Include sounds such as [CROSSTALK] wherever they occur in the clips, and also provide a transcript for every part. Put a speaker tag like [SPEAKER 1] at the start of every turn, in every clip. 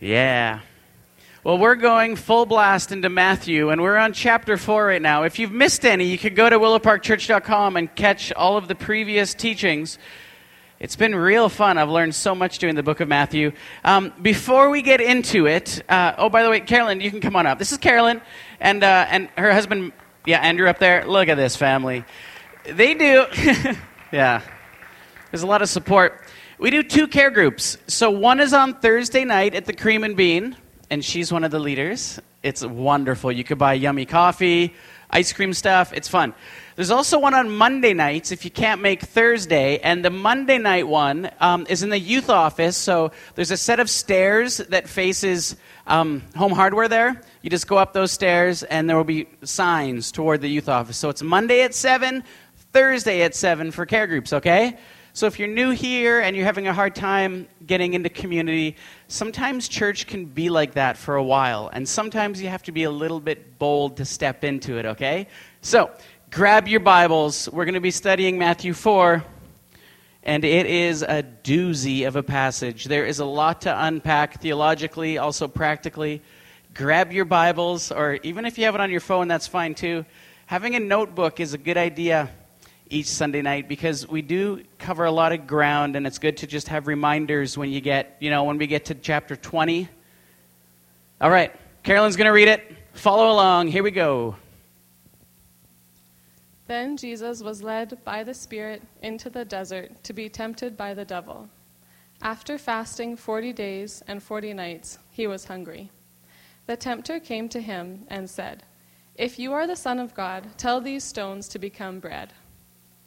[SPEAKER 1] Yeah. Well, we're going full blast into Matthew, and we're on chapter 4 right now. If you've missed any, you could go to willowparkchurch.com and catch all of the previous teachings. It's been real fun. I've learned so much doing the book of Matthew. Um, before we get into it, uh, oh, by the way, Carolyn, you can come on up. This is Carolyn, and, uh, and her husband, yeah, Andrew up there. Look at this family. They do, [LAUGHS] yeah, there's a lot of support. We do two care groups. So one is on Thursday night at the Cream and Bean, and she's one of the leaders. It's wonderful. You could buy yummy coffee, ice cream stuff. It's fun. There's also one on Monday nights if you can't make Thursday, and the Monday night one um, is in the youth office. So there's a set of stairs that faces um, Home Hardware there. You just go up those stairs, and there will be signs toward the youth office. So it's Monday at 7, Thursday at 7 for care groups, okay? So if you're new here and you're having a hard time getting into community, sometimes church can be like that for a while. And sometimes you have to be a little bit bold to step into it, okay? So grab your Bibles. We're going to be studying Matthew 4. And it is a doozy of a passage. There is a lot to unpack theologically, also practically. Grab your Bibles, or even if you have it on your phone, that's fine too. Having a notebook is a good idea each Sunday night because we do cover a lot of ground and it's good to just have reminders when you get, you know, when we get to chapter 20. All right, Carolyn's going to read it. Follow along. Here we go.
[SPEAKER 2] Then Jesus was led by the Spirit into the desert to be tempted by the devil. After fasting 40 days and 40 nights, he was hungry. The tempter came to him and said, If you are the Son of God, tell these stones to become bread.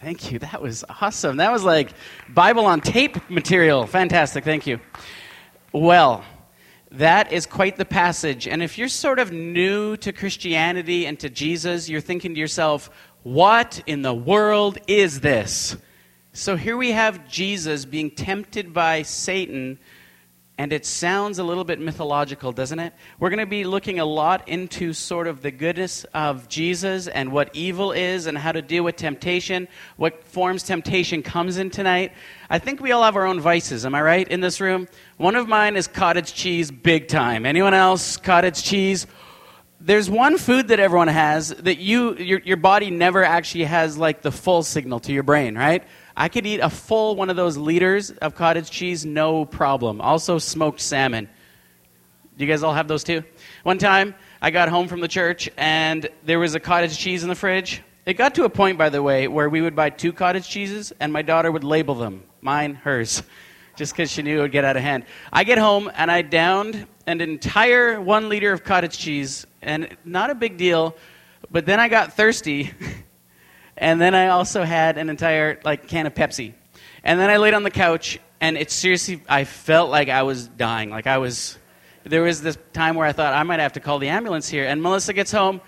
[SPEAKER 1] Thank you. That was awesome. That was like Bible on tape material. Fantastic. Thank you. Well, that is quite the passage. And if you're sort of new to Christianity and to Jesus, you're thinking to yourself, what in the world is this? So here we have Jesus being tempted by Satan and it sounds a little bit mythological, doesn't it? We're going to be looking a lot into sort of the goodness of Jesus and what evil is and how to deal with temptation, what forms temptation comes in tonight. I think we all have our own vices, am I right, in this room? One of mine is cottage cheese, big time. Anyone else? Cottage cheese? There's one food that everyone has that you, your, your body never actually has like the full signal to your brain, right? I could eat a full one of those liters of cottage cheese, no problem. Also, smoked salmon. Do you guys all have those too? One time, I got home from the church and there was a cottage cheese in the fridge. It got to a point, by the way, where we would buy two cottage cheeses and my daughter would label them mine, hers, [LAUGHS] just because she knew it would get out of hand. I get home and I downed an entire one liter of cottage cheese, and not a big deal, but then I got thirsty. [LAUGHS] And then I also had an entire like can of Pepsi. And then I laid on the couch and it seriously I felt like I was dying. Like I was there was this time where I thought I might have to call the ambulance here. And Melissa gets home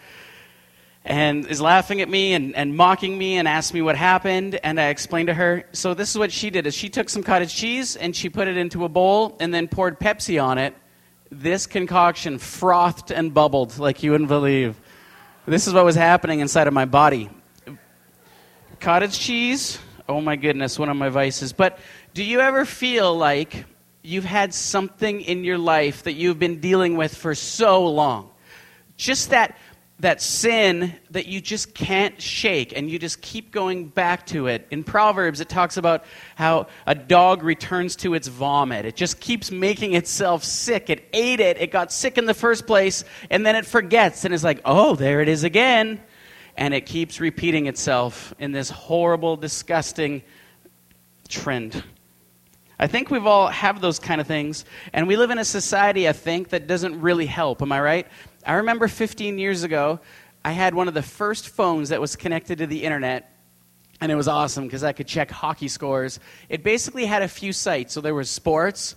[SPEAKER 1] and is laughing at me and, and mocking me and asks me what happened and i explained to her so this is what she did is she took some cottage cheese and she put it into a bowl and then poured pepsi on it this concoction frothed and bubbled like you wouldn't believe this is what was happening inside of my body Cottage cheese, oh my goodness, one of my vices. But do you ever feel like you've had something in your life that you've been dealing with for so long? Just that that sin that you just can't shake and you just keep going back to it. In Proverbs, it talks about how a dog returns to its vomit. It just keeps making itself sick. It ate it, it got sick in the first place, and then it forgets and is like, oh, there it is again. And it keeps repeating itself in this horrible, disgusting trend. I think we've all have those kind of things, and we live in a society, I think, that doesn't really help. Am I right? I remember 15 years ago, I had one of the first phones that was connected to the internet, and it was awesome because I could check hockey scores. It basically had a few sites. So there was sports,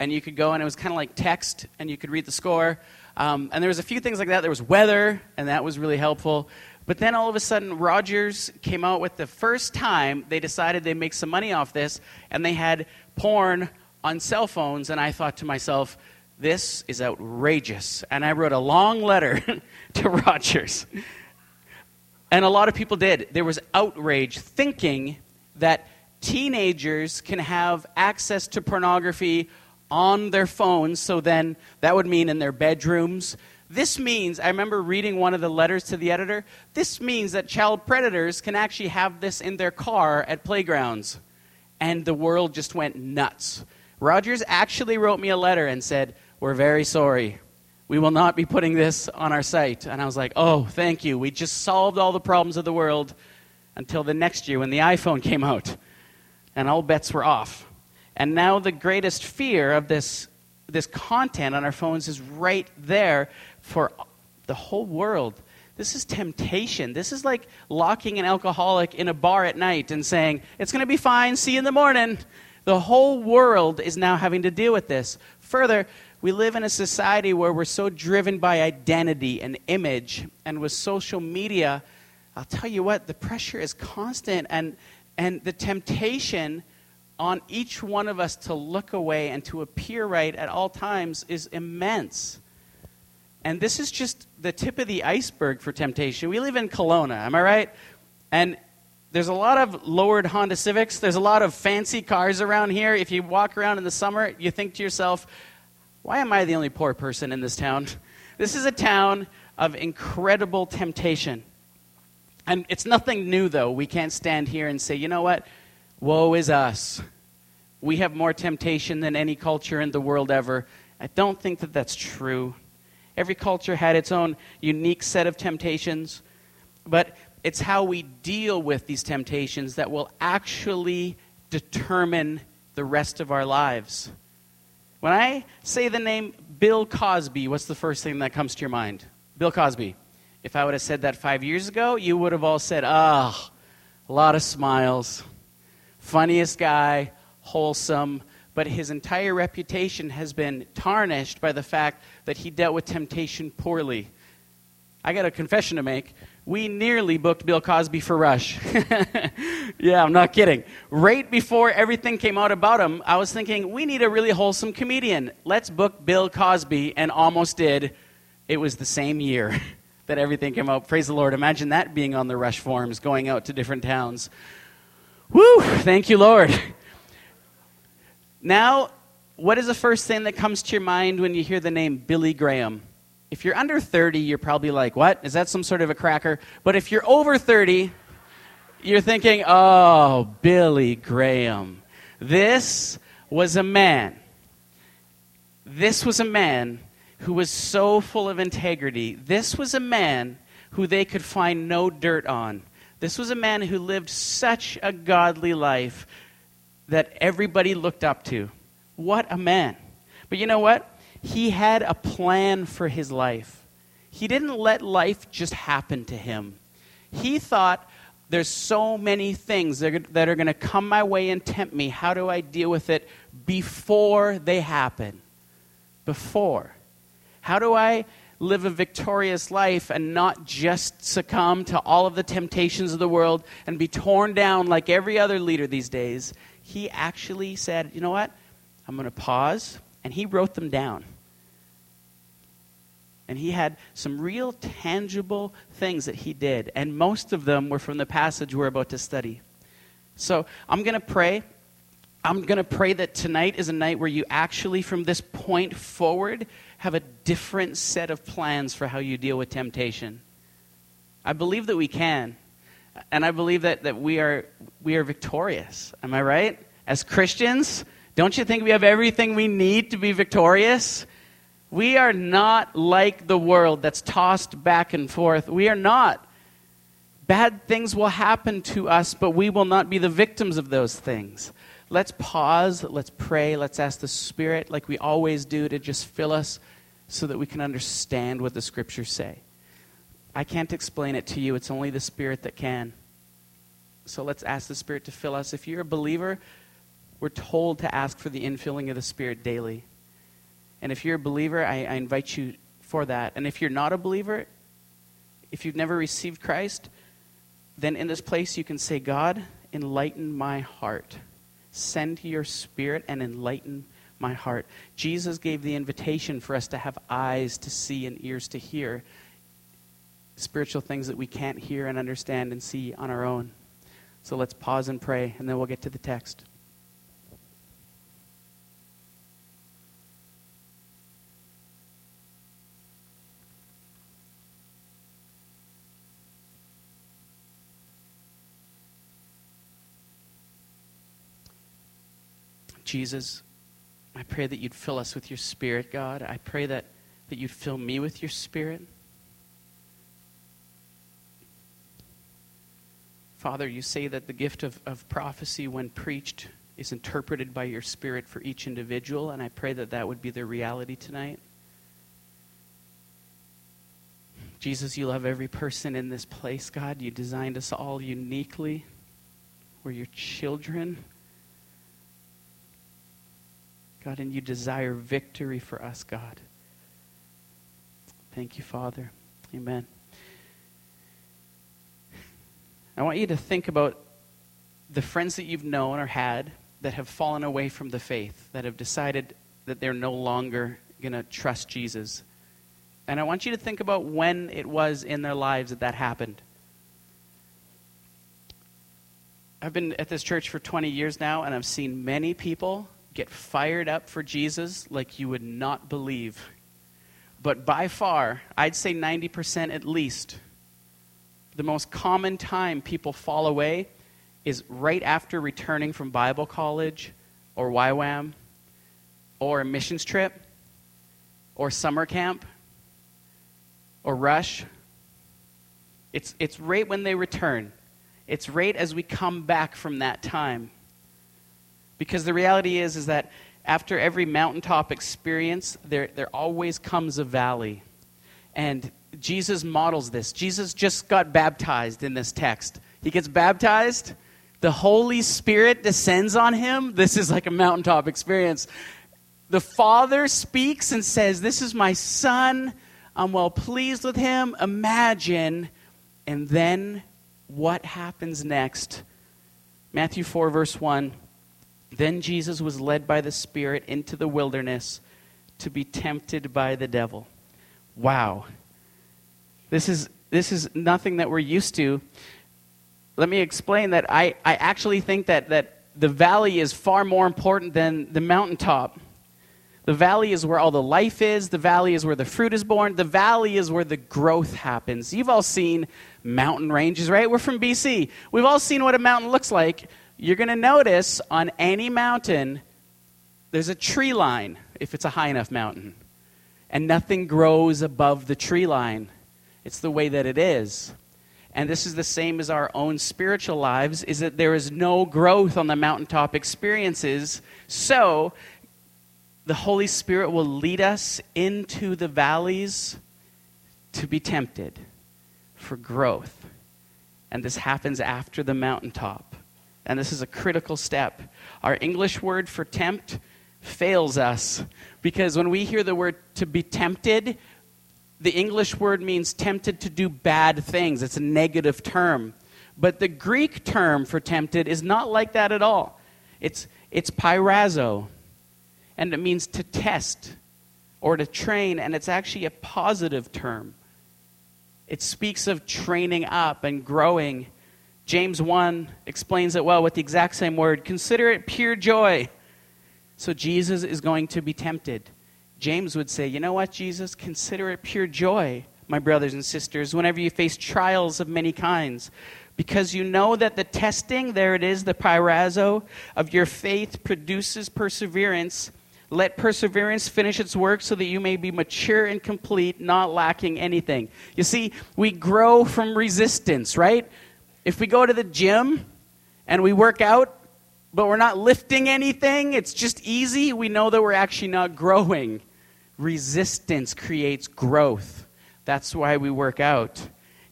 [SPEAKER 1] and you could go, and it was kind of like text, and you could read the score. Um, and there was a few things like that. There was weather, and that was really helpful. But then all of a sudden, Rogers came out with the first time they decided they'd make some money off this, and they had porn on cell phones. And I thought to myself, this is outrageous. And I wrote a long letter [LAUGHS] to Rogers. And a lot of people did. There was outrage thinking that teenagers can have access to pornography on their phones, so then that would mean in their bedrooms. This means, I remember reading one of the letters to the editor, this means that child predators can actually have this in their car at playgrounds. And the world just went nuts. Rogers actually wrote me a letter and said, we're very sorry. We will not be putting this on our site. And I was like, Oh, thank you. We just solved all the problems of the world until the next year when the iPhone came out. And all bets were off. And now the greatest fear of this, this content on our phones is right there for the whole world. This is temptation. This is like locking an alcoholic in a bar at night and saying, It's going to be fine, see you in the morning. The whole world is now having to deal with this. Further, we live in a society where we're so driven by identity and image, and with social media, I'll tell you what, the pressure is constant, and, and the temptation on each one of us to look away and to appear right at all times is immense. And this is just the tip of the iceberg for temptation. We live in Kelowna, am I right? And there's a lot of lowered Honda Civics. There's a lot of fancy cars around here. If you walk around in the summer, you think to yourself, why am I the only poor person in this town? [LAUGHS] This is a town of incredible temptation. And it's nothing new, though. We can't stand here and say, you know what? Woe is us. We have more temptation than any culture in the world ever. I don't think that that's true. Every culture had its own unique set of temptations, but it's how we deal with these temptations that will actually determine the rest of our lives. When I say the name Bill Cosby, what's the first thing that comes to your mind? Bill Cosby. If I would have said that five years ago, you would have all said, ah, oh, a lot of smiles, funniest guy, wholesome, but his entire reputation has been tarnished by the fact that he dealt with temptation poorly. I got a confession to make we nearly booked Bill Cosby for Rush. [LAUGHS] yeah, I'm not kidding. Right before everything came out about him, I was thinking, we need a really wholesome comedian. Let's book Bill Cosby, and almost did. It was the same year [LAUGHS] that everything came out. Praise the Lord. Imagine that being on the Rush forums, going out to different towns. Woo! Thank you, Lord. Now, what is the first thing that comes to your mind when you hear the name Billy Graham? If you're under 30, you're probably like, what? Is that some sort of a cracker? But if you're over 30, you're thinking, oh, Billy Graham. This was a man. This was a man who was so full of integrity. This was a man who they could find no dirt on. This was a man who lived such a godly life that everybody looked up to. What a man. But you know what? he had a plan for his life. He didn't let life just happen to him. He thought, there's so many things that are going to come my way and tempt me. How do I deal with it before they happen? Before. How do I live a victorious life and not just succumb to all of the temptations of the world and be torn down like every other leader these days? He actually said, you know what? I'm going to pause and he wrote them down. And he had some real tangible things that he did, and most of them were from the passage we're about to study. So I'm going to pray. I'm going to pray that tonight is a night where you actually, from this point forward, have a different set of plans for how you deal with temptation. I believe that we can. And I believe that, that we, are, we are victorious. Am I right? As Christians, don't you think we have everything we need to be victorious? We are not like the world that's tossed back and forth. We are not. Bad things will happen to us, but we will not be the victims of those things. Let's pause, let's pray, let's ask the Spirit, like we always do, to just fill us so that we can understand what the Scriptures say. I can't explain it to you, it's only the Spirit that can. So let's ask the Spirit to fill us. If you're a believer, we're told to ask for the infilling of the Spirit daily. And if you're a believer, I, I invite you for that. And if you're not a believer, if you've never received Christ, then in this place you can say, God, enlighten my heart. Send your spirit and enlighten my heart. Jesus gave the invitation for us to have eyes to see and ears to hear spiritual things that we can't hear and understand and see on our own. So let's pause and pray, and then we'll get to the text. Jesus, I pray that you'd fill us with your spirit, God. I pray that, that you'd fill me with your spirit. Father, you say that the gift of, of prophecy, when preached, is interpreted by your spirit for each individual, and I pray that that would be the reality tonight. Jesus, you love every person in this place, God. You designed us all uniquely. We're your children. God, and you desire victory for us, God. Thank you, Father. Amen. I want you to think about the friends that you've known or had that have fallen away from the faith, that have decided that they're no longer going to trust Jesus. And I want you to think about when it was in their lives that that happened. I've been at this church for 20 years now, and I've seen many people get fired up for Jesus like you would not believe. But by far, I'd say 90% at least, the most common time people fall away is right after returning from Bible college or YWAM or a missions trip or summer camp or rush. It's, it's right when they return. It's right as we come back from that time. Because the reality is, is that after every mountaintop experience, there, there always comes a valley. And Jesus models this. Jesus just got baptized in this text. He gets baptized, the Holy Spirit descends on him. This is like a mountaintop experience. The Father speaks and says, This is my Son. I'm well pleased with him. Imagine. And then what happens next? Matthew 4, verse 1. Then Jesus was led by the Spirit into the wilderness to be tempted by the devil. Wow. This is, this is nothing that we're used to. Let me explain that I, I actually think that, that the valley is far more important than the mountaintop. The valley is where all the life is. The valley is where the fruit is born. The valley is where the growth happens. You've all seen mountain ranges, right? We're from BC. We've all seen what a mountain looks like you're going to notice on any mountain, there's a tree line if it's a high enough mountain. And nothing grows above the tree line. It's the way that it is. And this is the same as our own spiritual lives is that there is no growth on the mountaintop experiences. So the Holy Spirit will lead us into the valleys to be tempted for growth. And this happens after the mountaintop and this is a critical step. Our English word for tempt fails us because when we hear the word to be tempted, the English word means tempted to do bad things. It's a negative term. But the Greek term for tempted is not like that at all. It's, it's peirazo, and it means to test or to train, and it's actually a positive term. It speaks of training up and growing James 1 explains it well with the exact same word consider it pure joy. So Jesus is going to be tempted. James would say, You know what, Jesus? Consider it pure joy. my brothers and sisters, whenever you face trials of many kinds, because you know that the testing, there it is, the peirazo of your faith produces perseverance. Let perseverance finish its work so that you may be mature and complete, not lacking anything. You see, we grow from resistance, right? If we go to the gym and we work out, but we're not lifting anything, it's just easy, we know that we're actually not growing. Resistance creates growth. That's why we work out.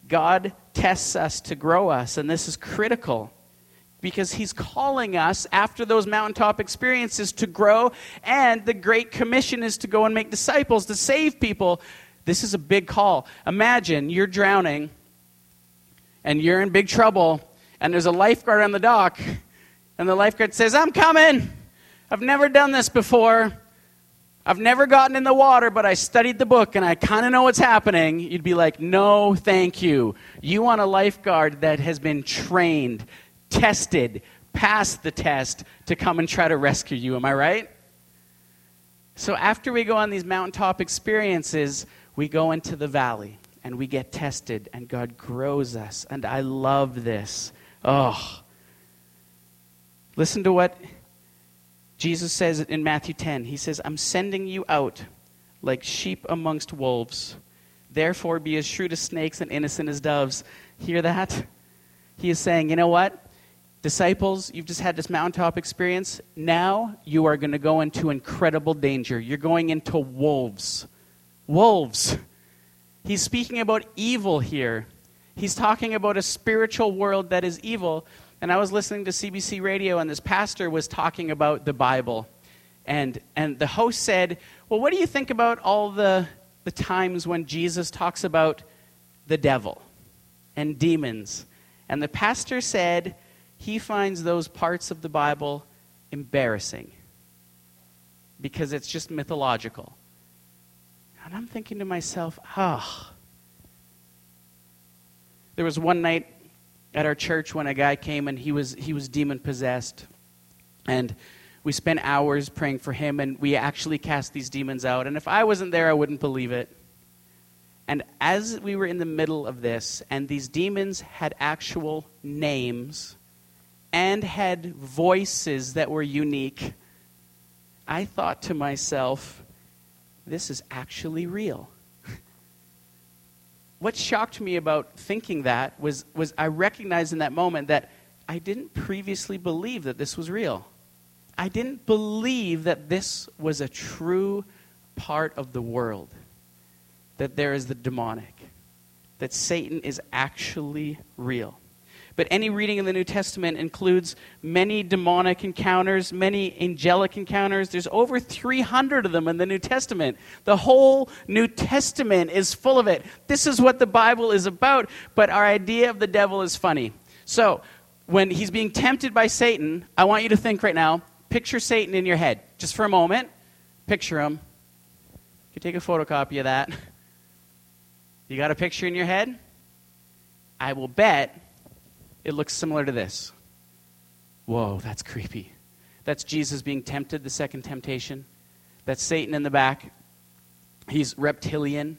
[SPEAKER 1] God tests us to grow us, and this is critical because He's calling us after those mountaintop experiences to grow, and the Great Commission is to go and make disciples, to save people. This is a big call. Imagine you're drowning and you're in big trouble, and there's a lifeguard on the dock, and the lifeguard says, I'm coming. I've never done this before. I've never gotten in the water, but I studied the book and I kind of know what's happening, you'd be like, no, thank you. You want a lifeguard that has been trained, tested, passed the test to come and try to rescue you. Am I right? So after we go on these mountaintop experiences, we go into the valley and we get tested, and God grows us. And I love this. Oh. Listen to what Jesus says in Matthew 10, he says, I'm sending you out like sheep amongst wolves. Therefore, be as shrewd as snakes and innocent as doves. Hear that? He is saying, you know what? Disciples, you've just had this mountaintop experience. Now you are going to go into incredible danger. You're going into wolves. Wolves. He's speaking about evil here. He's talking about a spiritual world that is evil. And I was listening to CBC radio, and this pastor was talking about the Bible. And, and the host said, Well, what do you think about all the, the times when Jesus talks about the devil and demons? And the pastor said he finds those parts of the Bible embarrassing because it's just mythological. And I'm thinking to myself, ah. Oh. There was one night at our church when a guy came and he was he was demon possessed and we spent hours praying for him and we actually cast these demons out and if i wasn't there i wouldn't believe it and as we were in the middle of this and these demons had actual names and had voices that were unique i thought to myself this is actually real [LAUGHS] what shocked me about thinking that was, was I recognized in that moment that I didn't previously believe that this was real. I didn't believe that this was a true part of the world, that there is the demonic, that Satan is actually real. But any reading in the New Testament includes many demonic encounters, many angelic encounters. There's over 300 of them in the New Testament. The whole New Testament is full of it. This is what the Bible is about, but our idea of the devil is funny. So, when he's being tempted by Satan, I want you to think right now, picture Satan in your head, just for a moment. Picture him. You can take a photocopy of that. You got a picture in your head? I will bet it looks similar to this. Whoa, that's creepy. That's Jesus being tempted, the second temptation. That's Satan in the back. He's reptilian,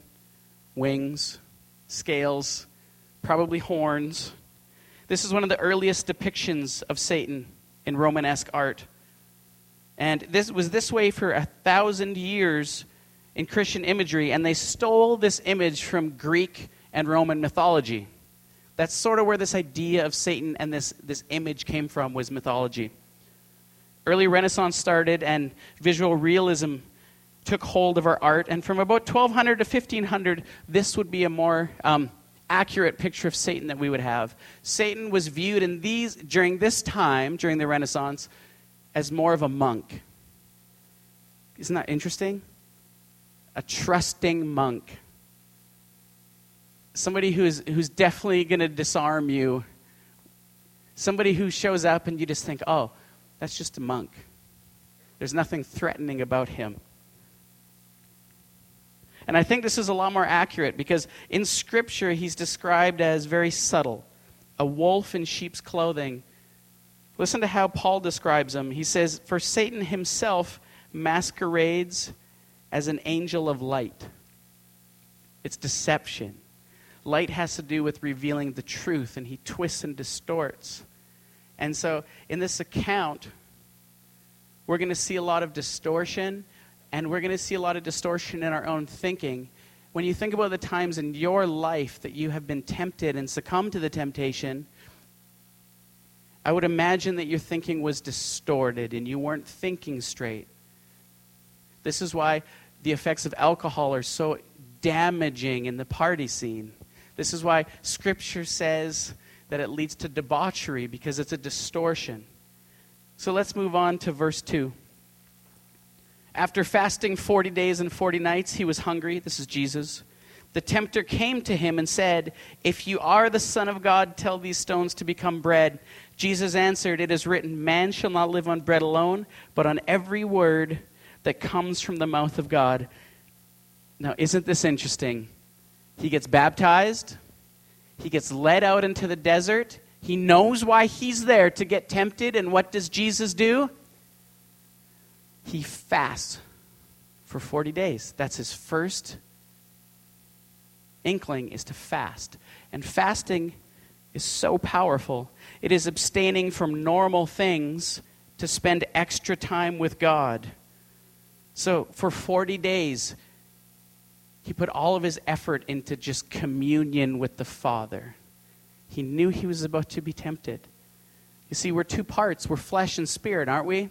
[SPEAKER 1] wings, scales, probably horns. This is one of the earliest depictions of Satan in Romanesque art. And this was this way for a thousand years in Christian imagery, and they stole this image from Greek and Roman mythology. That's sort of where this idea of Satan and this, this image came from was mythology. Early Renaissance started and visual realism took hold of our art. And from about 1200 to 1500, this would be a more um, accurate picture of Satan that we would have. Satan was viewed in these, during this time, during the Renaissance, as more of a monk. Isn't that interesting? A trusting monk somebody who's, who's definitely going to disarm you, somebody who shows up and you just think, oh, that's just a monk. There's nothing threatening about him. And I think this is a lot more accurate because in Scripture he's described as very subtle, a wolf in sheep's clothing. Listen to how Paul describes him. He says, For Satan himself masquerades as an angel of light. it's deception. Light has to do with revealing the truth, and he twists and distorts. And so, in this account, we're going to see a lot of distortion, and we're going to see a lot of distortion in our own thinking. When you think about the times in your life that you have been tempted and succumbed to the temptation, I would imagine that your thinking was distorted and you weren't thinking straight. This is why the effects of alcohol are so damaging in the party scene. This is why Scripture says that it leads to debauchery because it's a distortion. So let's move on to verse 2. After fasting 40 days and 40 nights, he was hungry. This is Jesus. The tempter came to him and said, If you are the Son of God, tell these stones to become bread. Jesus answered, It is written, Man shall not live on bread alone, but on every word that comes from the mouth of God. Now, isn't this interesting? He gets baptized, he gets led out into the desert. He knows why he's there to get tempted, and what does Jesus do? He fasts for 40 days. That's his first inkling is to fast. And fasting is so powerful. It is abstaining from normal things to spend extra time with God. So for 40 days, he put all of his effort into just communion with the Father. He knew he was about to be tempted. You see, we're two parts. We're flesh and spirit, aren't we?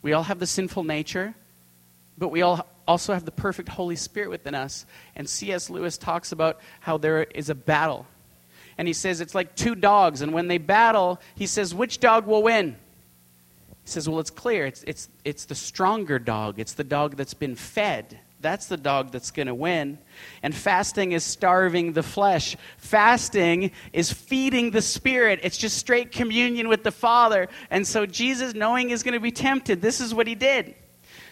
[SPEAKER 1] We all have the sinful nature, but we all also have the perfect Holy Spirit within us. And C.S. Lewis talks about how there is a battle. And he says it's like two dogs, and when they battle, he says, which dog will win? He says, Well, it's clear. It's, it's, it's the stronger dog. It's the dog that's been fed. That's the dog that's going to win. And fasting is starving the flesh. Fasting is feeding the spirit. It's just straight communion with the Father. And so Jesus, knowing he's going to be tempted, this is what he did.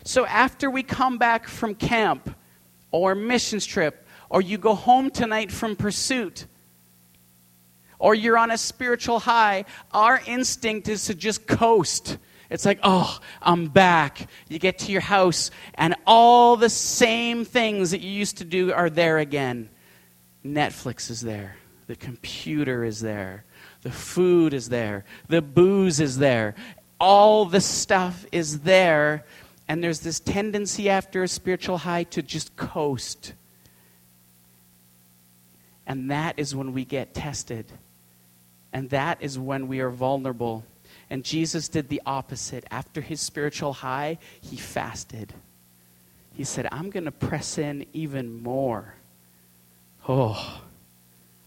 [SPEAKER 1] So after we come back from camp or missions trip, or you go home tonight from pursuit, or you're on a spiritual high, our instinct is to just coast it's like, oh, I'm back. You get to your house, and all the same things that you used to do are there again. Netflix is there, the computer is there, the food is there, the booze is there. All the stuff is there, and there's this tendency after a spiritual high to just coast. And that is when we get tested. And that is when we are vulnerable and Jesus did the opposite. After his spiritual high, he fasted. He said, I'm going to press in even more. Oh,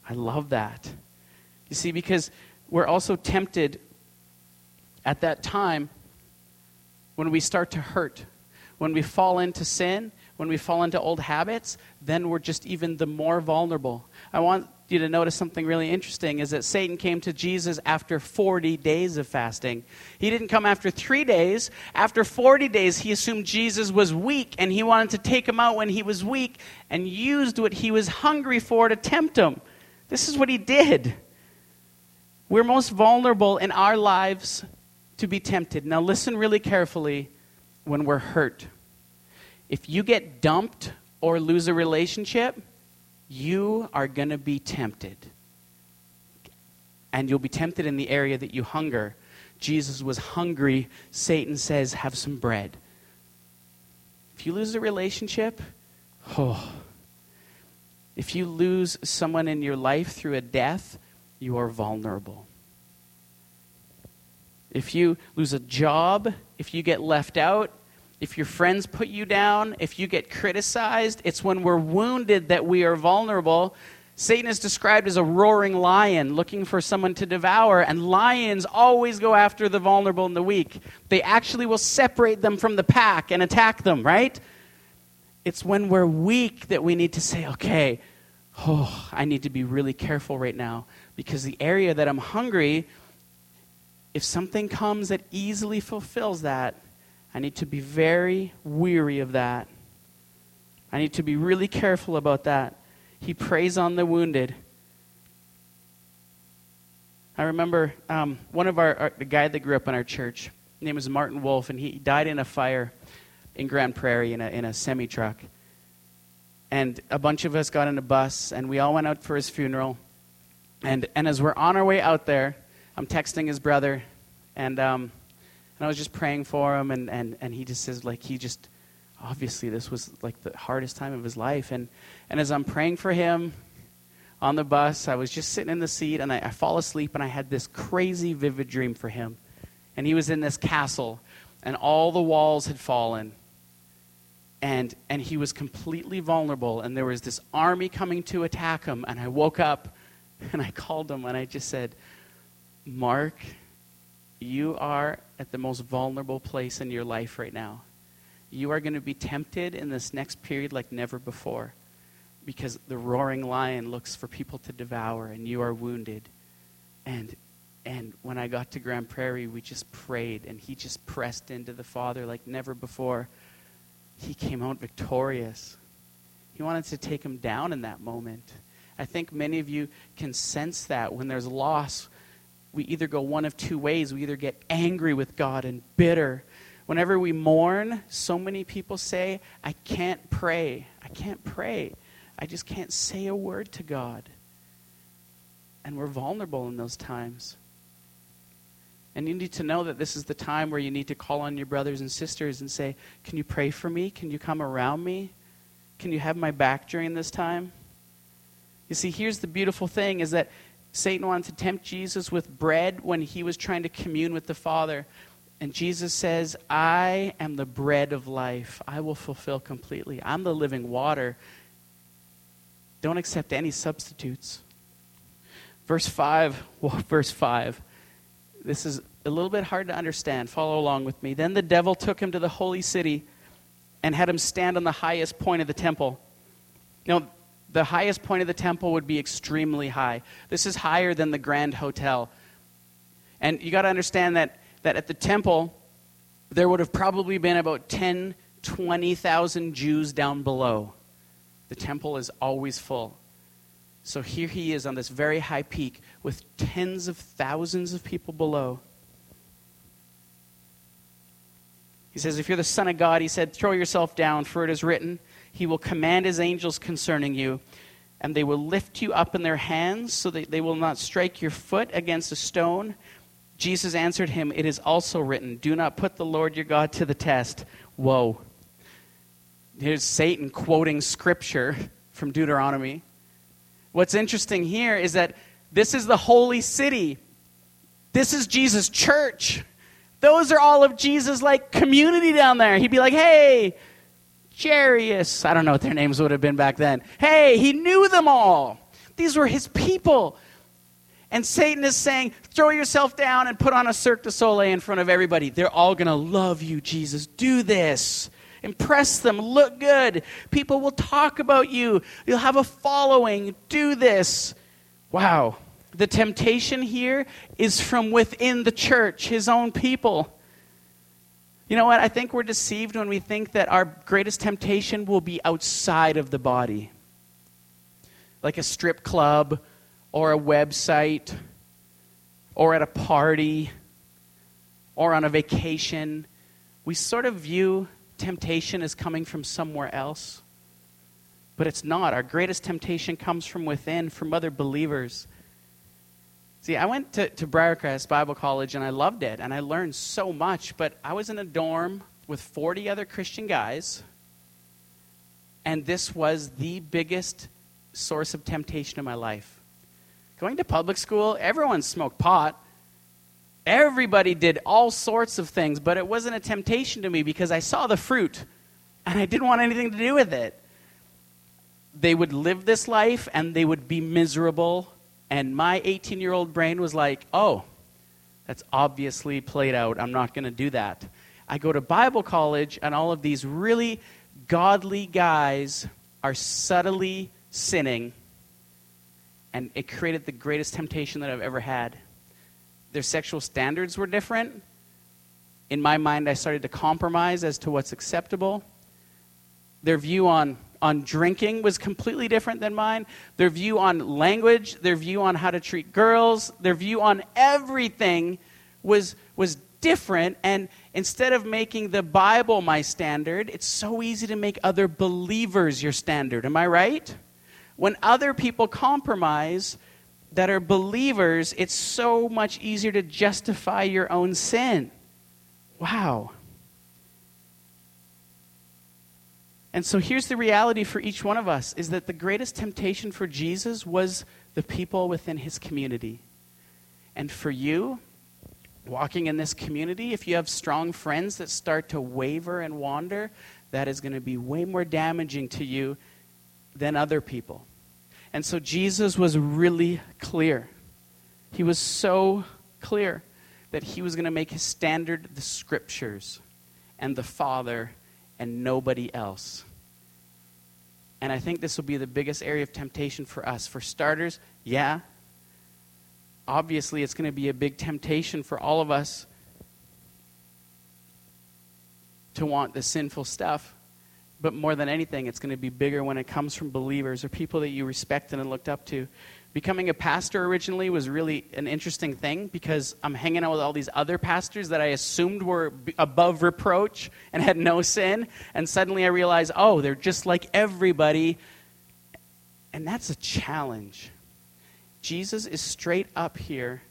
[SPEAKER 1] I love that. You see, because we're also tempted at that time when we start to hurt, when we fall into sin, when we fall into old habits, then we're just even the more vulnerable. I want you to notice something really interesting is that Satan came to Jesus after 40 days of fasting. He didn't come after three days. After 40 days, he assumed Jesus was weak and he wanted to take him out when he was weak and used what he was hungry for to tempt him. This is what he did. We're most vulnerable in our lives to be tempted. Now, listen really carefully when we're hurt. If you get dumped or lose a relationship, you are going to be tempted. And you'll be tempted in the area that you hunger. Jesus was hungry. Satan says, Have some bread. If you lose a relationship, oh. If you lose someone in your life through a death, you are vulnerable. If you lose a job, if you get left out, if your friends put you down, if you get criticized, it's when we're wounded that we are vulnerable. Satan is described as a roaring lion looking for someone to devour, and lions always go after the vulnerable and the weak. They actually will separate them from the pack and attack them, right? It's when we're weak that we need to say, okay, oh, I need to be really careful right now because the area that I'm hungry, if something comes that easily fulfills that, I need to be very weary of that. I need to be really careful about that. He preys on the wounded. I remember um, one of our, our, the guy that grew up in our church. His name was Martin Wolf, and he died in a fire in Grande Prairie in a, in a semi truck. and a bunch of us got in a bus, and we all went out for his funeral. And, and as we're on our way out there, I'm texting his brother, and, um, I was just praying for him, and, and, and he just says, like, he just, obviously, this was like the hardest time of his life. And, and as I'm praying for him on the bus, I was just sitting in the seat, and I, I fall asleep, and I had this crazy, vivid dream for him. And he was in this castle, and all the walls had fallen and and he was completely vulnerable and there was this army coming to attack him and i woke up [LAUGHS] and i called him and i just said mark you are at the most vulnerable place in your life right now you are going to be tempted in this next period like never before because the roaring lion looks for people to devour and you are wounded and and when i got to grande prairie we just prayed and he just pressed into the father like never before he came out victorious. He wanted to take him down in that moment. I think many of you can sense that when there's loss, we either go one of two ways. We either get angry with God and bitter. Whenever we mourn, so many people say, I can't pray. I can't pray. I just can't say a word to God. And we're vulnerable in those times. And you need to know that this is the time where you need to call on your brothers and sisters and say, Can you pray for me? Can you come around me? Can you have my back during this time? You see, here's the beautiful thing is that Satan wanted to tempt Jesus with bread when he was trying to commune with the Father. And Jesus says, I am the bread of life. I will fulfill completely. I'm the living water. Don't accept any substitutes. Verse 5, [LAUGHS] well, verse 5 this is a little bit hard to understand. Follow along with me. Then the devil took him to the holy city and had him stand on the highest point of the temple. Now, the highest point of the temple would be extremely high. This is higher than the Grand Hotel. And you got to understand that, that at the temple, there would have probably been about 10, 20,000 Jews down below. The temple is always full. So here he is on this very high peak with tens of thousands of people below. He says, If you're the Son of God, he said, throw yourself down, for it is written, He will command His angels concerning you, and they will lift you up in their hands so that they will not strike your foot against a stone. Jesus answered him, It is also written, Do not put the Lord your God to the test. Whoa. Here's Satan quoting scripture from Deuteronomy. What's interesting here is that this is the holy city. This is Jesus' church. Those are all of Jesus' like community down there. He'd be like, hey, Jairus. I don't know what their names would have been back then. Hey, he knew them all. These were his people. And Satan is saying, throw yourself down and put on a Cirque du Soleil in front of everybody. They're all going to love you, Jesus. Do this. Impress them. Look good. People will talk about you. You'll have a following. Do this. Wow. The temptation here is from within the church, his own people. You know what? I think we're deceived when we think that our greatest temptation will be outside of the body, like a strip club or a website or at a party or on a vacation. We sort of view temptation is coming from somewhere else. But it's not. Our greatest temptation comes from within, from other believers. See, I went to, to Briarcrest Bible College and I loved it and I learned so much, but I was in a dorm with 40 other Christian guys, and this was the biggest source of temptation in my life. Going to public school, everyone smoked pot. Everybody did all sorts of things, but it wasn't a temptation to me because I saw the fruit and I didn't want anything to do with it. They would live this life and they would be miserable. And my 18 year old brain was like, oh, that's obviously played out. I'm not going to do that. I go to Bible college, and all of these really godly guys are subtly sinning. And it created the greatest temptation that I've ever had their sexual standards were different. In my mind, I started to compromise as to what's acceptable. Their view on, on drinking was completely different than mine. Their view on language, their view on how to treat girls, their view on everything was, was different. And instead of making the Bible my standard, it's so easy to make other believers your standard. Am I right? When other people compromise that are believers, it's so much easier to justify your own sin. Wow. And so here's the reality for each one of us is that the greatest temptation for Jesus was the people within his community. And for you, walking in this community, if you have strong friends that start to waver and wander, that is going to be way more damaging to you than other people. And so Jesus was really clear. He was so clear that he was going to make his standard the scriptures and the Father and nobody else. And I think this will be the biggest area of temptation for us. For starters, yeah, obviously it's going to be a big temptation for all of us to want the sinful stuff. But more than anything, it's going to be bigger when it comes from believers or people that you respected and looked up to becoming a pastor originally was really an interesting thing because I'm hanging out with all these other pastors that I assumed were above reproach and had no sin. And suddenly I realize, oh, they're just like everybody. And that's a challenge. Jesus is straight up here.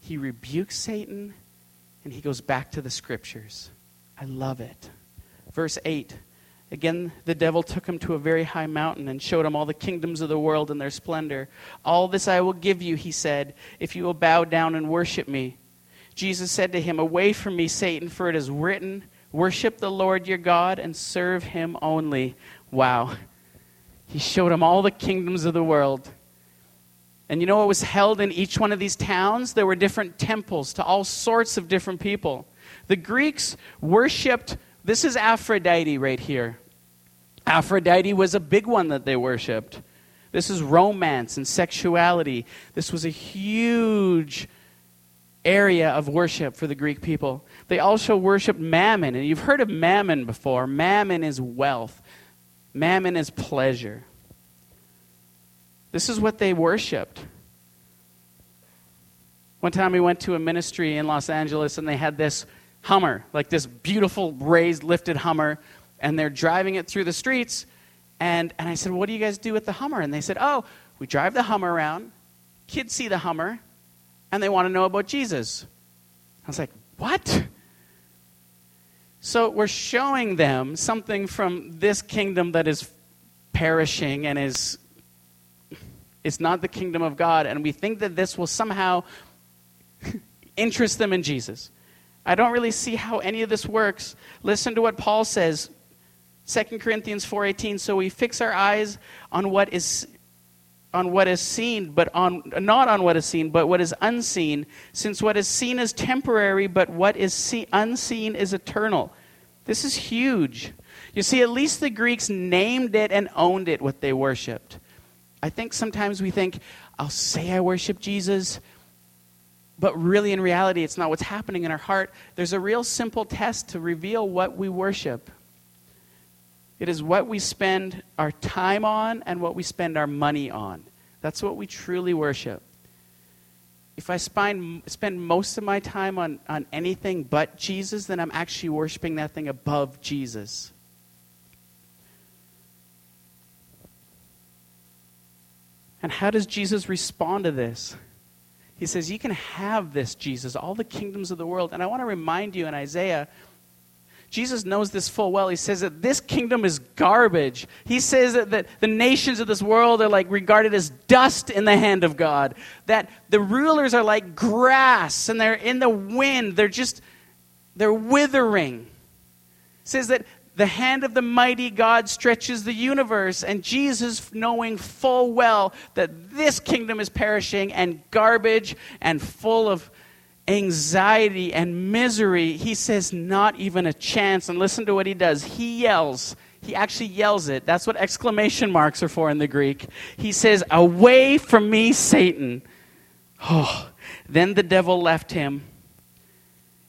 [SPEAKER 1] He rebukes Satan and he goes back to the scriptures. I love it. Verse 8 Again, the devil took him to a very high mountain and showed him all the kingdoms of the world and their splendor. All this I will give you, he said, if you will bow down and worship me. Jesus said to him, Away from me, Satan, for it is written, Worship the Lord your God and serve him only. Wow. He showed him all the kingdoms of the world. And you know what was held in each one of these towns? There were different temples to all sorts of different people. The Greeks worshiped, this is Aphrodite right here. Aphrodite was a big one that they worshiped. This is romance and sexuality. This was a huge area of worship for the Greek people. They also worshiped mammon, and you've heard of mammon before. Mammon is wealth, mammon is pleasure. This is what they worshiped. One time we went to a ministry in Los Angeles, and they had this Hummer, like this beautiful raised, lifted Hummer and they're driving it through the streets. And, and I said, What do you guys do with the Hummer? And they said, Oh, we drive the Hummer around. Kids see the Hummer, and they want to know about Jesus. I was like, What? So we're showing them something from this kingdom that is perishing and is it's not the kingdom of God, and we think that this will somehow [LAUGHS] interest them in Jesus. I don't really see how any of this works. Listen to what Paul says 2 Corinthians 4:18 so we fix our eyes on what is on what is seen but on not on what is seen but what is unseen since what is seen is temporary but what is see, unseen is eternal. This is huge. You see at least the Greeks named it and owned it what they worshiped. I think sometimes we think I'll say I worship Jesus but really in reality it's not what's happening in our heart. There's a real simple test to reveal what we worship. It is what we spend our time on and what we spend our money on. That's what we truly worship. If I spend, spend most of my time on, on anything but Jesus, then I'm actually worshiping that thing above Jesus. And how does Jesus respond to this? He says, You can have this, Jesus, all the kingdoms of the world. And I want to remind you in Isaiah Jesus knows this full well. He says that this kingdom is garbage. He says that, that the nations of this world are like regarded as dust in the hand of God. That the rulers are like grass and they're in the wind. They're just, they're withering. He says that the hand of the mighty God stretches the universe, and Jesus, knowing full well that this kingdom is perishing and garbage and full of anxiety and misery, he says, not even a chance. And listen to what he does. He yells. He actually yells it. That's what exclamation marks are for in the Greek. He says, Away from me, Satan. Oh, then the devil left him,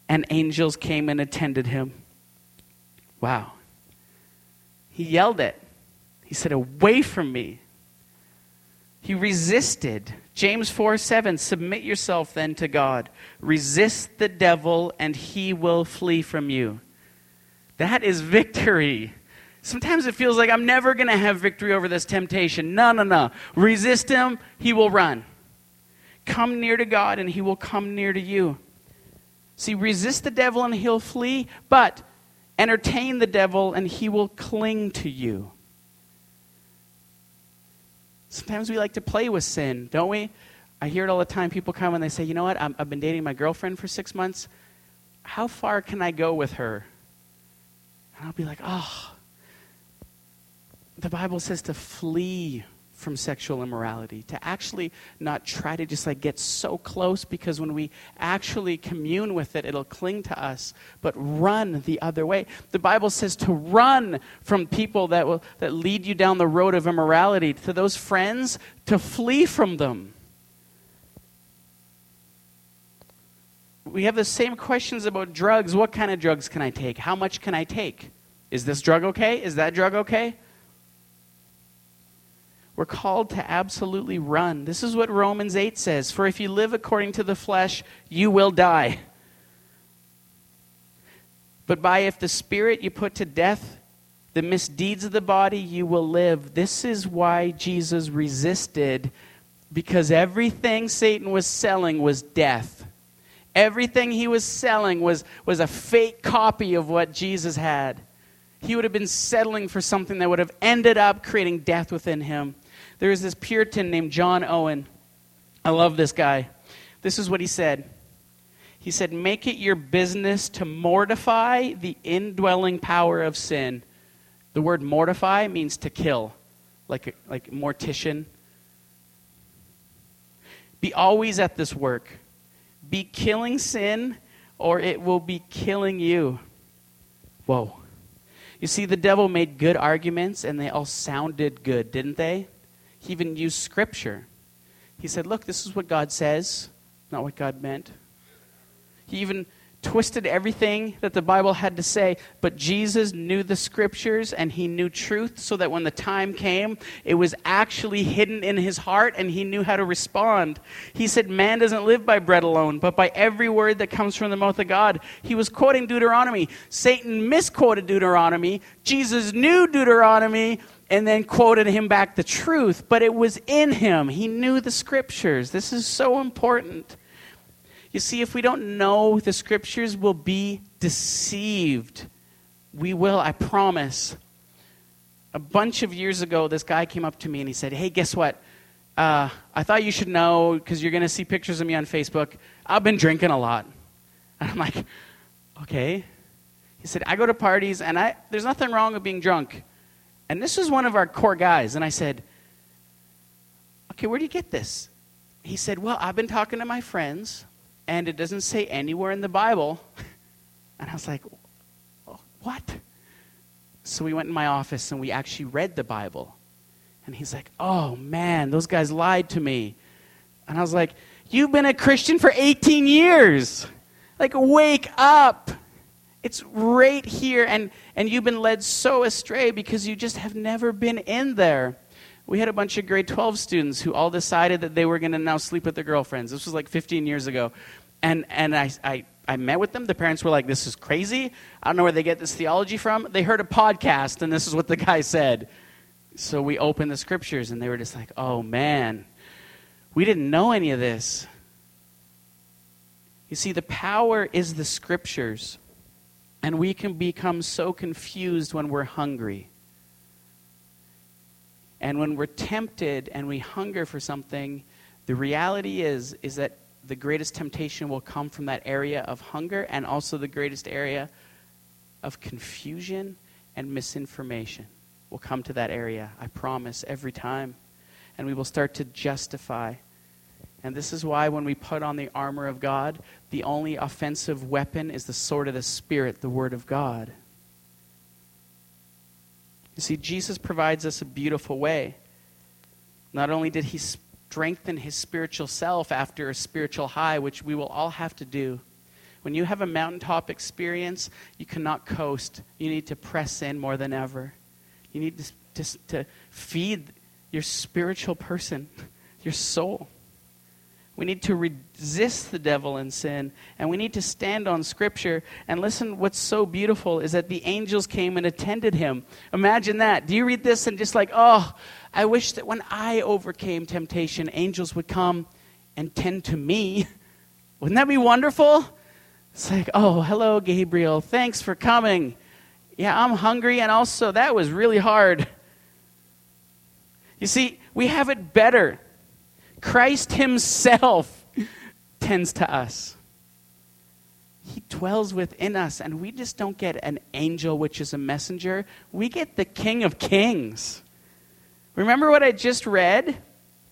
[SPEAKER 1] and angels came and attended him. Wow. He yelled it. He said, Away from me. He resisted. James 4 7, submit yourself then to God. Resist the devil, and he will flee from you. That is victory. Sometimes it feels like I'm never going to have victory over this temptation. No, no, no. Resist him, he will run. Come near to God, and he will come near to you. See, resist the devil, and he'll flee, but entertain the devil, and he will cling to you. Sometimes we like to play with sin, don't we? I hear it all the time. People come and they say, You know what? i have been dating my girlfriend for six months. How far can I go with her? And I'll be like, Oh, the Bible says to flee from sexual immorality, to actually not try to just like get so close because when we actually commune with it, it'll cling to us, but run the other way. The Bible says to run from people that will that lead you down the road of immorality, to those friends, to flee from them. We have the same questions about drugs. What kind of drugs can I take? How much can I take? Is this drug okay? Is that drug okay? We're called to absolutely run. This is what Romans 8 says For if you live according to the flesh, you will die. But by if the Spirit you put to death the misdeeds of the body, you will live. This is why Jesus resisted, because everything Satan was selling was death. Everything he was selling was, was a fake copy of what Jesus had. He would have been settling for something that would have ended up creating death within him. There was this Puritan named John Owen. I love this guy. This is what he said. He said, Make it your business to mortify the indwelling power of sin. The word mortify means to kill, like, like mortician. Be always at this work. Be killing sin, or it will be killing you. Whoa. You see, the devil made good arguments, and they all sounded good, didn't they? He even used scripture. He said, Look, this is what God says, not what God meant. He even twisted everything that the Bible had to say, but Jesus knew the scriptures and he knew truth so that when the time came, it was actually hidden in his heart and he knew how to respond. He said, Man doesn't live by bread alone, but by every word that comes from the mouth of God. He was quoting Deuteronomy. Satan misquoted Deuteronomy. Jesus knew Deuteronomy and then quoted him back the truth, but it was in him. He knew the scriptures. This is so important. You see, if we don't know the scriptures, we'll be deceived. We will, I promise. A bunch of years ago, this guy came up to me and he said, Hey, guess what? Uh, I thought you should know because you're going to see pictures of me on Facebook. I've been drinking a lot. [LAUGHS] And I'm like, Okay. He said, I go to parties and I, there's nothing wrong with being drunk. And this was one of our core guys. And I said, Okay, where do you get this? He said, Well, I've been talking to my friends, and it doesn't say anywhere in the Bible. [LAUGHS] And I was like, What? So we went in my office and we actually read the Bible. And he's like, Oh man, those guys lied to me. And I was like, You've been a Christian for 18 years. Like, wake up. It's right here, and, and you've been led so astray because you just have never been in there. We had a bunch of grade 12 students who all decided that they were going to now sleep with their girlfriends. This was like 15 years ago. And, and I, I, I met with them. The parents were like, This is crazy. I don't know where they get this theology from. They heard a podcast, and this is what the guy said. So we opened the scriptures, and they were just like, Oh, man, we didn't know any of this. You see, the power is the scriptures. And we can become so confused when we're hungry. And when we're tempted and we hunger for something, the reality is is that the greatest temptation will come from that area of hunger and also the greatest area of confusion and misinformation will come to that area. I promise every time. And we will start to justify and this is why when we put on the armor of God, the only offensive weapon is the sword of the Spirit, the Word of God. You see, Jesus provides us a beautiful way. Not only did he strengthen his spiritual self after a spiritual high, which we will all have to do. When you have a mountaintop experience, you cannot coast. You need to press in more than ever. You need to, to, to feed your spiritual person. [LAUGHS] your soul. We need to resist the devil and sin, and we need to stand on Scripture. And listen, what's so beautiful is that the angels came and attended him. Imagine that. Do you read this and just like, oh, I wish that when I overcame temptation, angels would come and tend to me. [LAUGHS] Wouldn't that be wonderful? It's like, oh, hello, Gabriel. Thanks for coming. Yeah, I'm hungry, and also that was really hard. You see, we have it better Christ Himself tends to us. He dwells within us, and we just don't get an angel, which is a messenger. We get the King of Kings. Remember what I just read?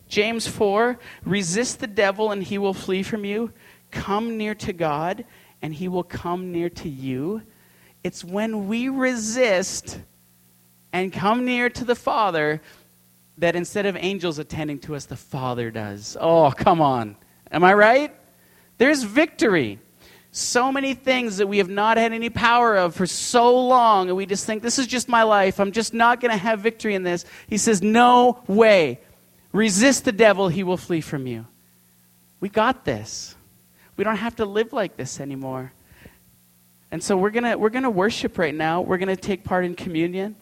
[SPEAKER 1] James 4 Resist the devil, and he will flee from you. Come near to God, and he will come near to you. It's when we resist and come near to the Father that instead of angels attending to us, the Father does. Oh, come on. Am I right? There's victory. So many things that we have not had any power of for so long, and we just think, this is just my life. I'm just not going to have victory in this. He says, no way. Resist the devil, he will flee from you. We got this. We don't have to live like this anymore. And so we're going we're going to worship right now. We're going to take part in communion.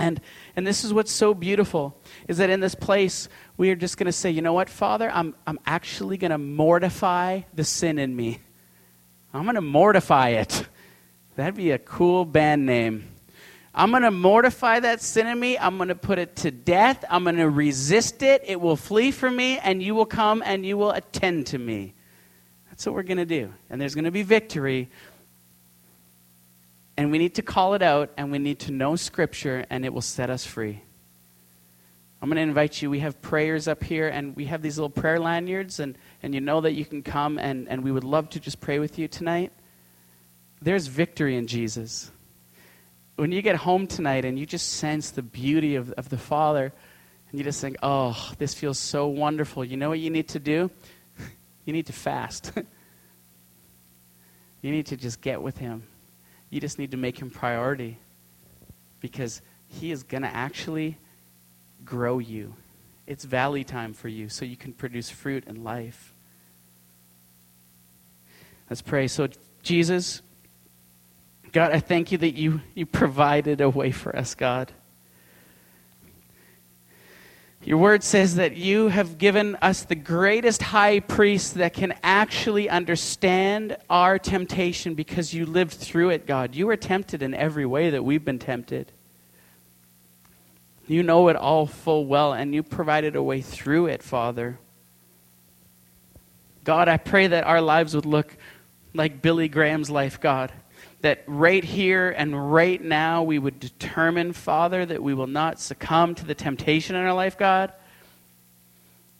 [SPEAKER 1] And, and this is what's so beautiful is that in this place, we are just going to say, you know what, Father, I'm, I'm actually going to mortify the sin in me. I'm going to mortify it. That'd be a cool band name. I'm going to mortify that sin in me. I'm going to put it to death. I'm going to resist it. It will flee from me, and you will come and you will attend to me. That's what we're going to do. And there's going to be victory and we need to call it out and we need to know Scripture and it will set us free. I'm going to invite you. We have prayers up here and we have these little prayer lanyards, and, and you know that you can come and, and we would love to just pray with you tonight. There's victory in Jesus. When you get home tonight and you just sense the beauty of, of the Father, and you just think, oh, this feels so wonderful, you know what you need to do? [LAUGHS] you need to fast. [LAUGHS] you need to just get with Him. You just need to make him priority because he is going to actually grow you. It's valley time for you so you can produce fruit in life. Let's pray. So, Jesus, God, I thank you that you, you provided a way for us, God. Your word says that you have given us the greatest high priest that can actually understand our temptation because you lived through it, God. You were tempted in every way that we've been tempted. You know it all full well, and you provided a way through it, Father. God, I pray that our lives would look like Billy Graham's life, God that right here and right now we would determine, Father, that we will not succumb to the temptation in our life, God.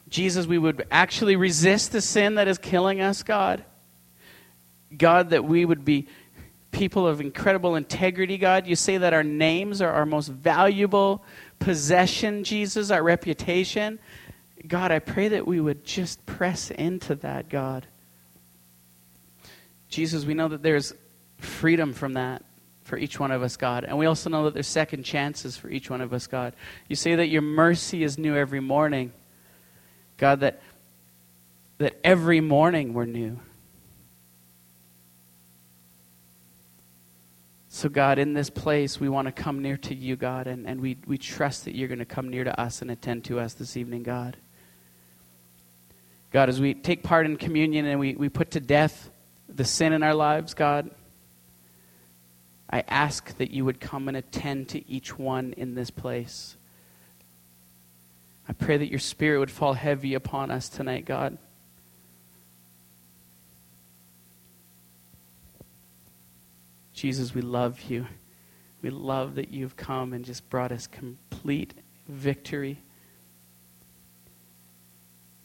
[SPEAKER 1] Jesus, we would actually resist the sin that is killing us, God. God, that we would be people of incredible integrity, God. You say that our names are our most valuable possession, Jesus, our reputation. God, I pray that we would just press into that, God. Jesus, we know that there's freedom from that for each one of us, God. And we also know that there's second chances for each one of us, God. You say that your mercy is new every morning. God, that, that every morning we're new. So, God, in this place, we want to come near to you, God, and, and we, we trust that you're going to come near to us and attend to us this evening, God. God, as we take part in communion and we, we put to death the sin in our lives, God, I ask that you would come and attend to each one in this place. I pray that your spirit would fall heavy upon us tonight, God. Jesus, we love you. We love that you've come and just brought us complete victory.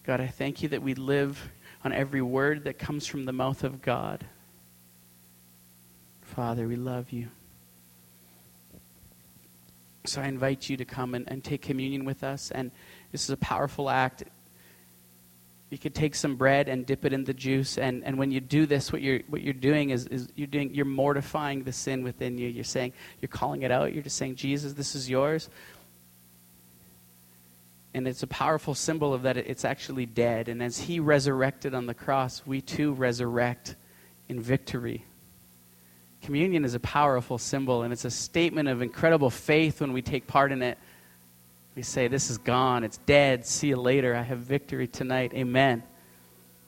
[SPEAKER 1] God, I thank you that we live on every word that comes from the mouth of God. Father, we love you. So I invite you to come and, and take communion with us. And this is a powerful act. You could take some bread and dip it in the juice. And, and when you do this, what you're, what you're doing is, is you're, doing, you're mortifying the sin within you. You're saying, you're calling it out. You're just saying, Jesus, this is yours. And it's a powerful symbol of that it's actually dead. And as he resurrected on the cross, we too resurrect in victory. Communion is a powerful symbol, and it's a statement of incredible faith when we take part in it. We say, This is gone, it's dead, see you later, I have victory tonight. Amen.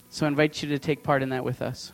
[SPEAKER 1] So I invite you to take part in that with us.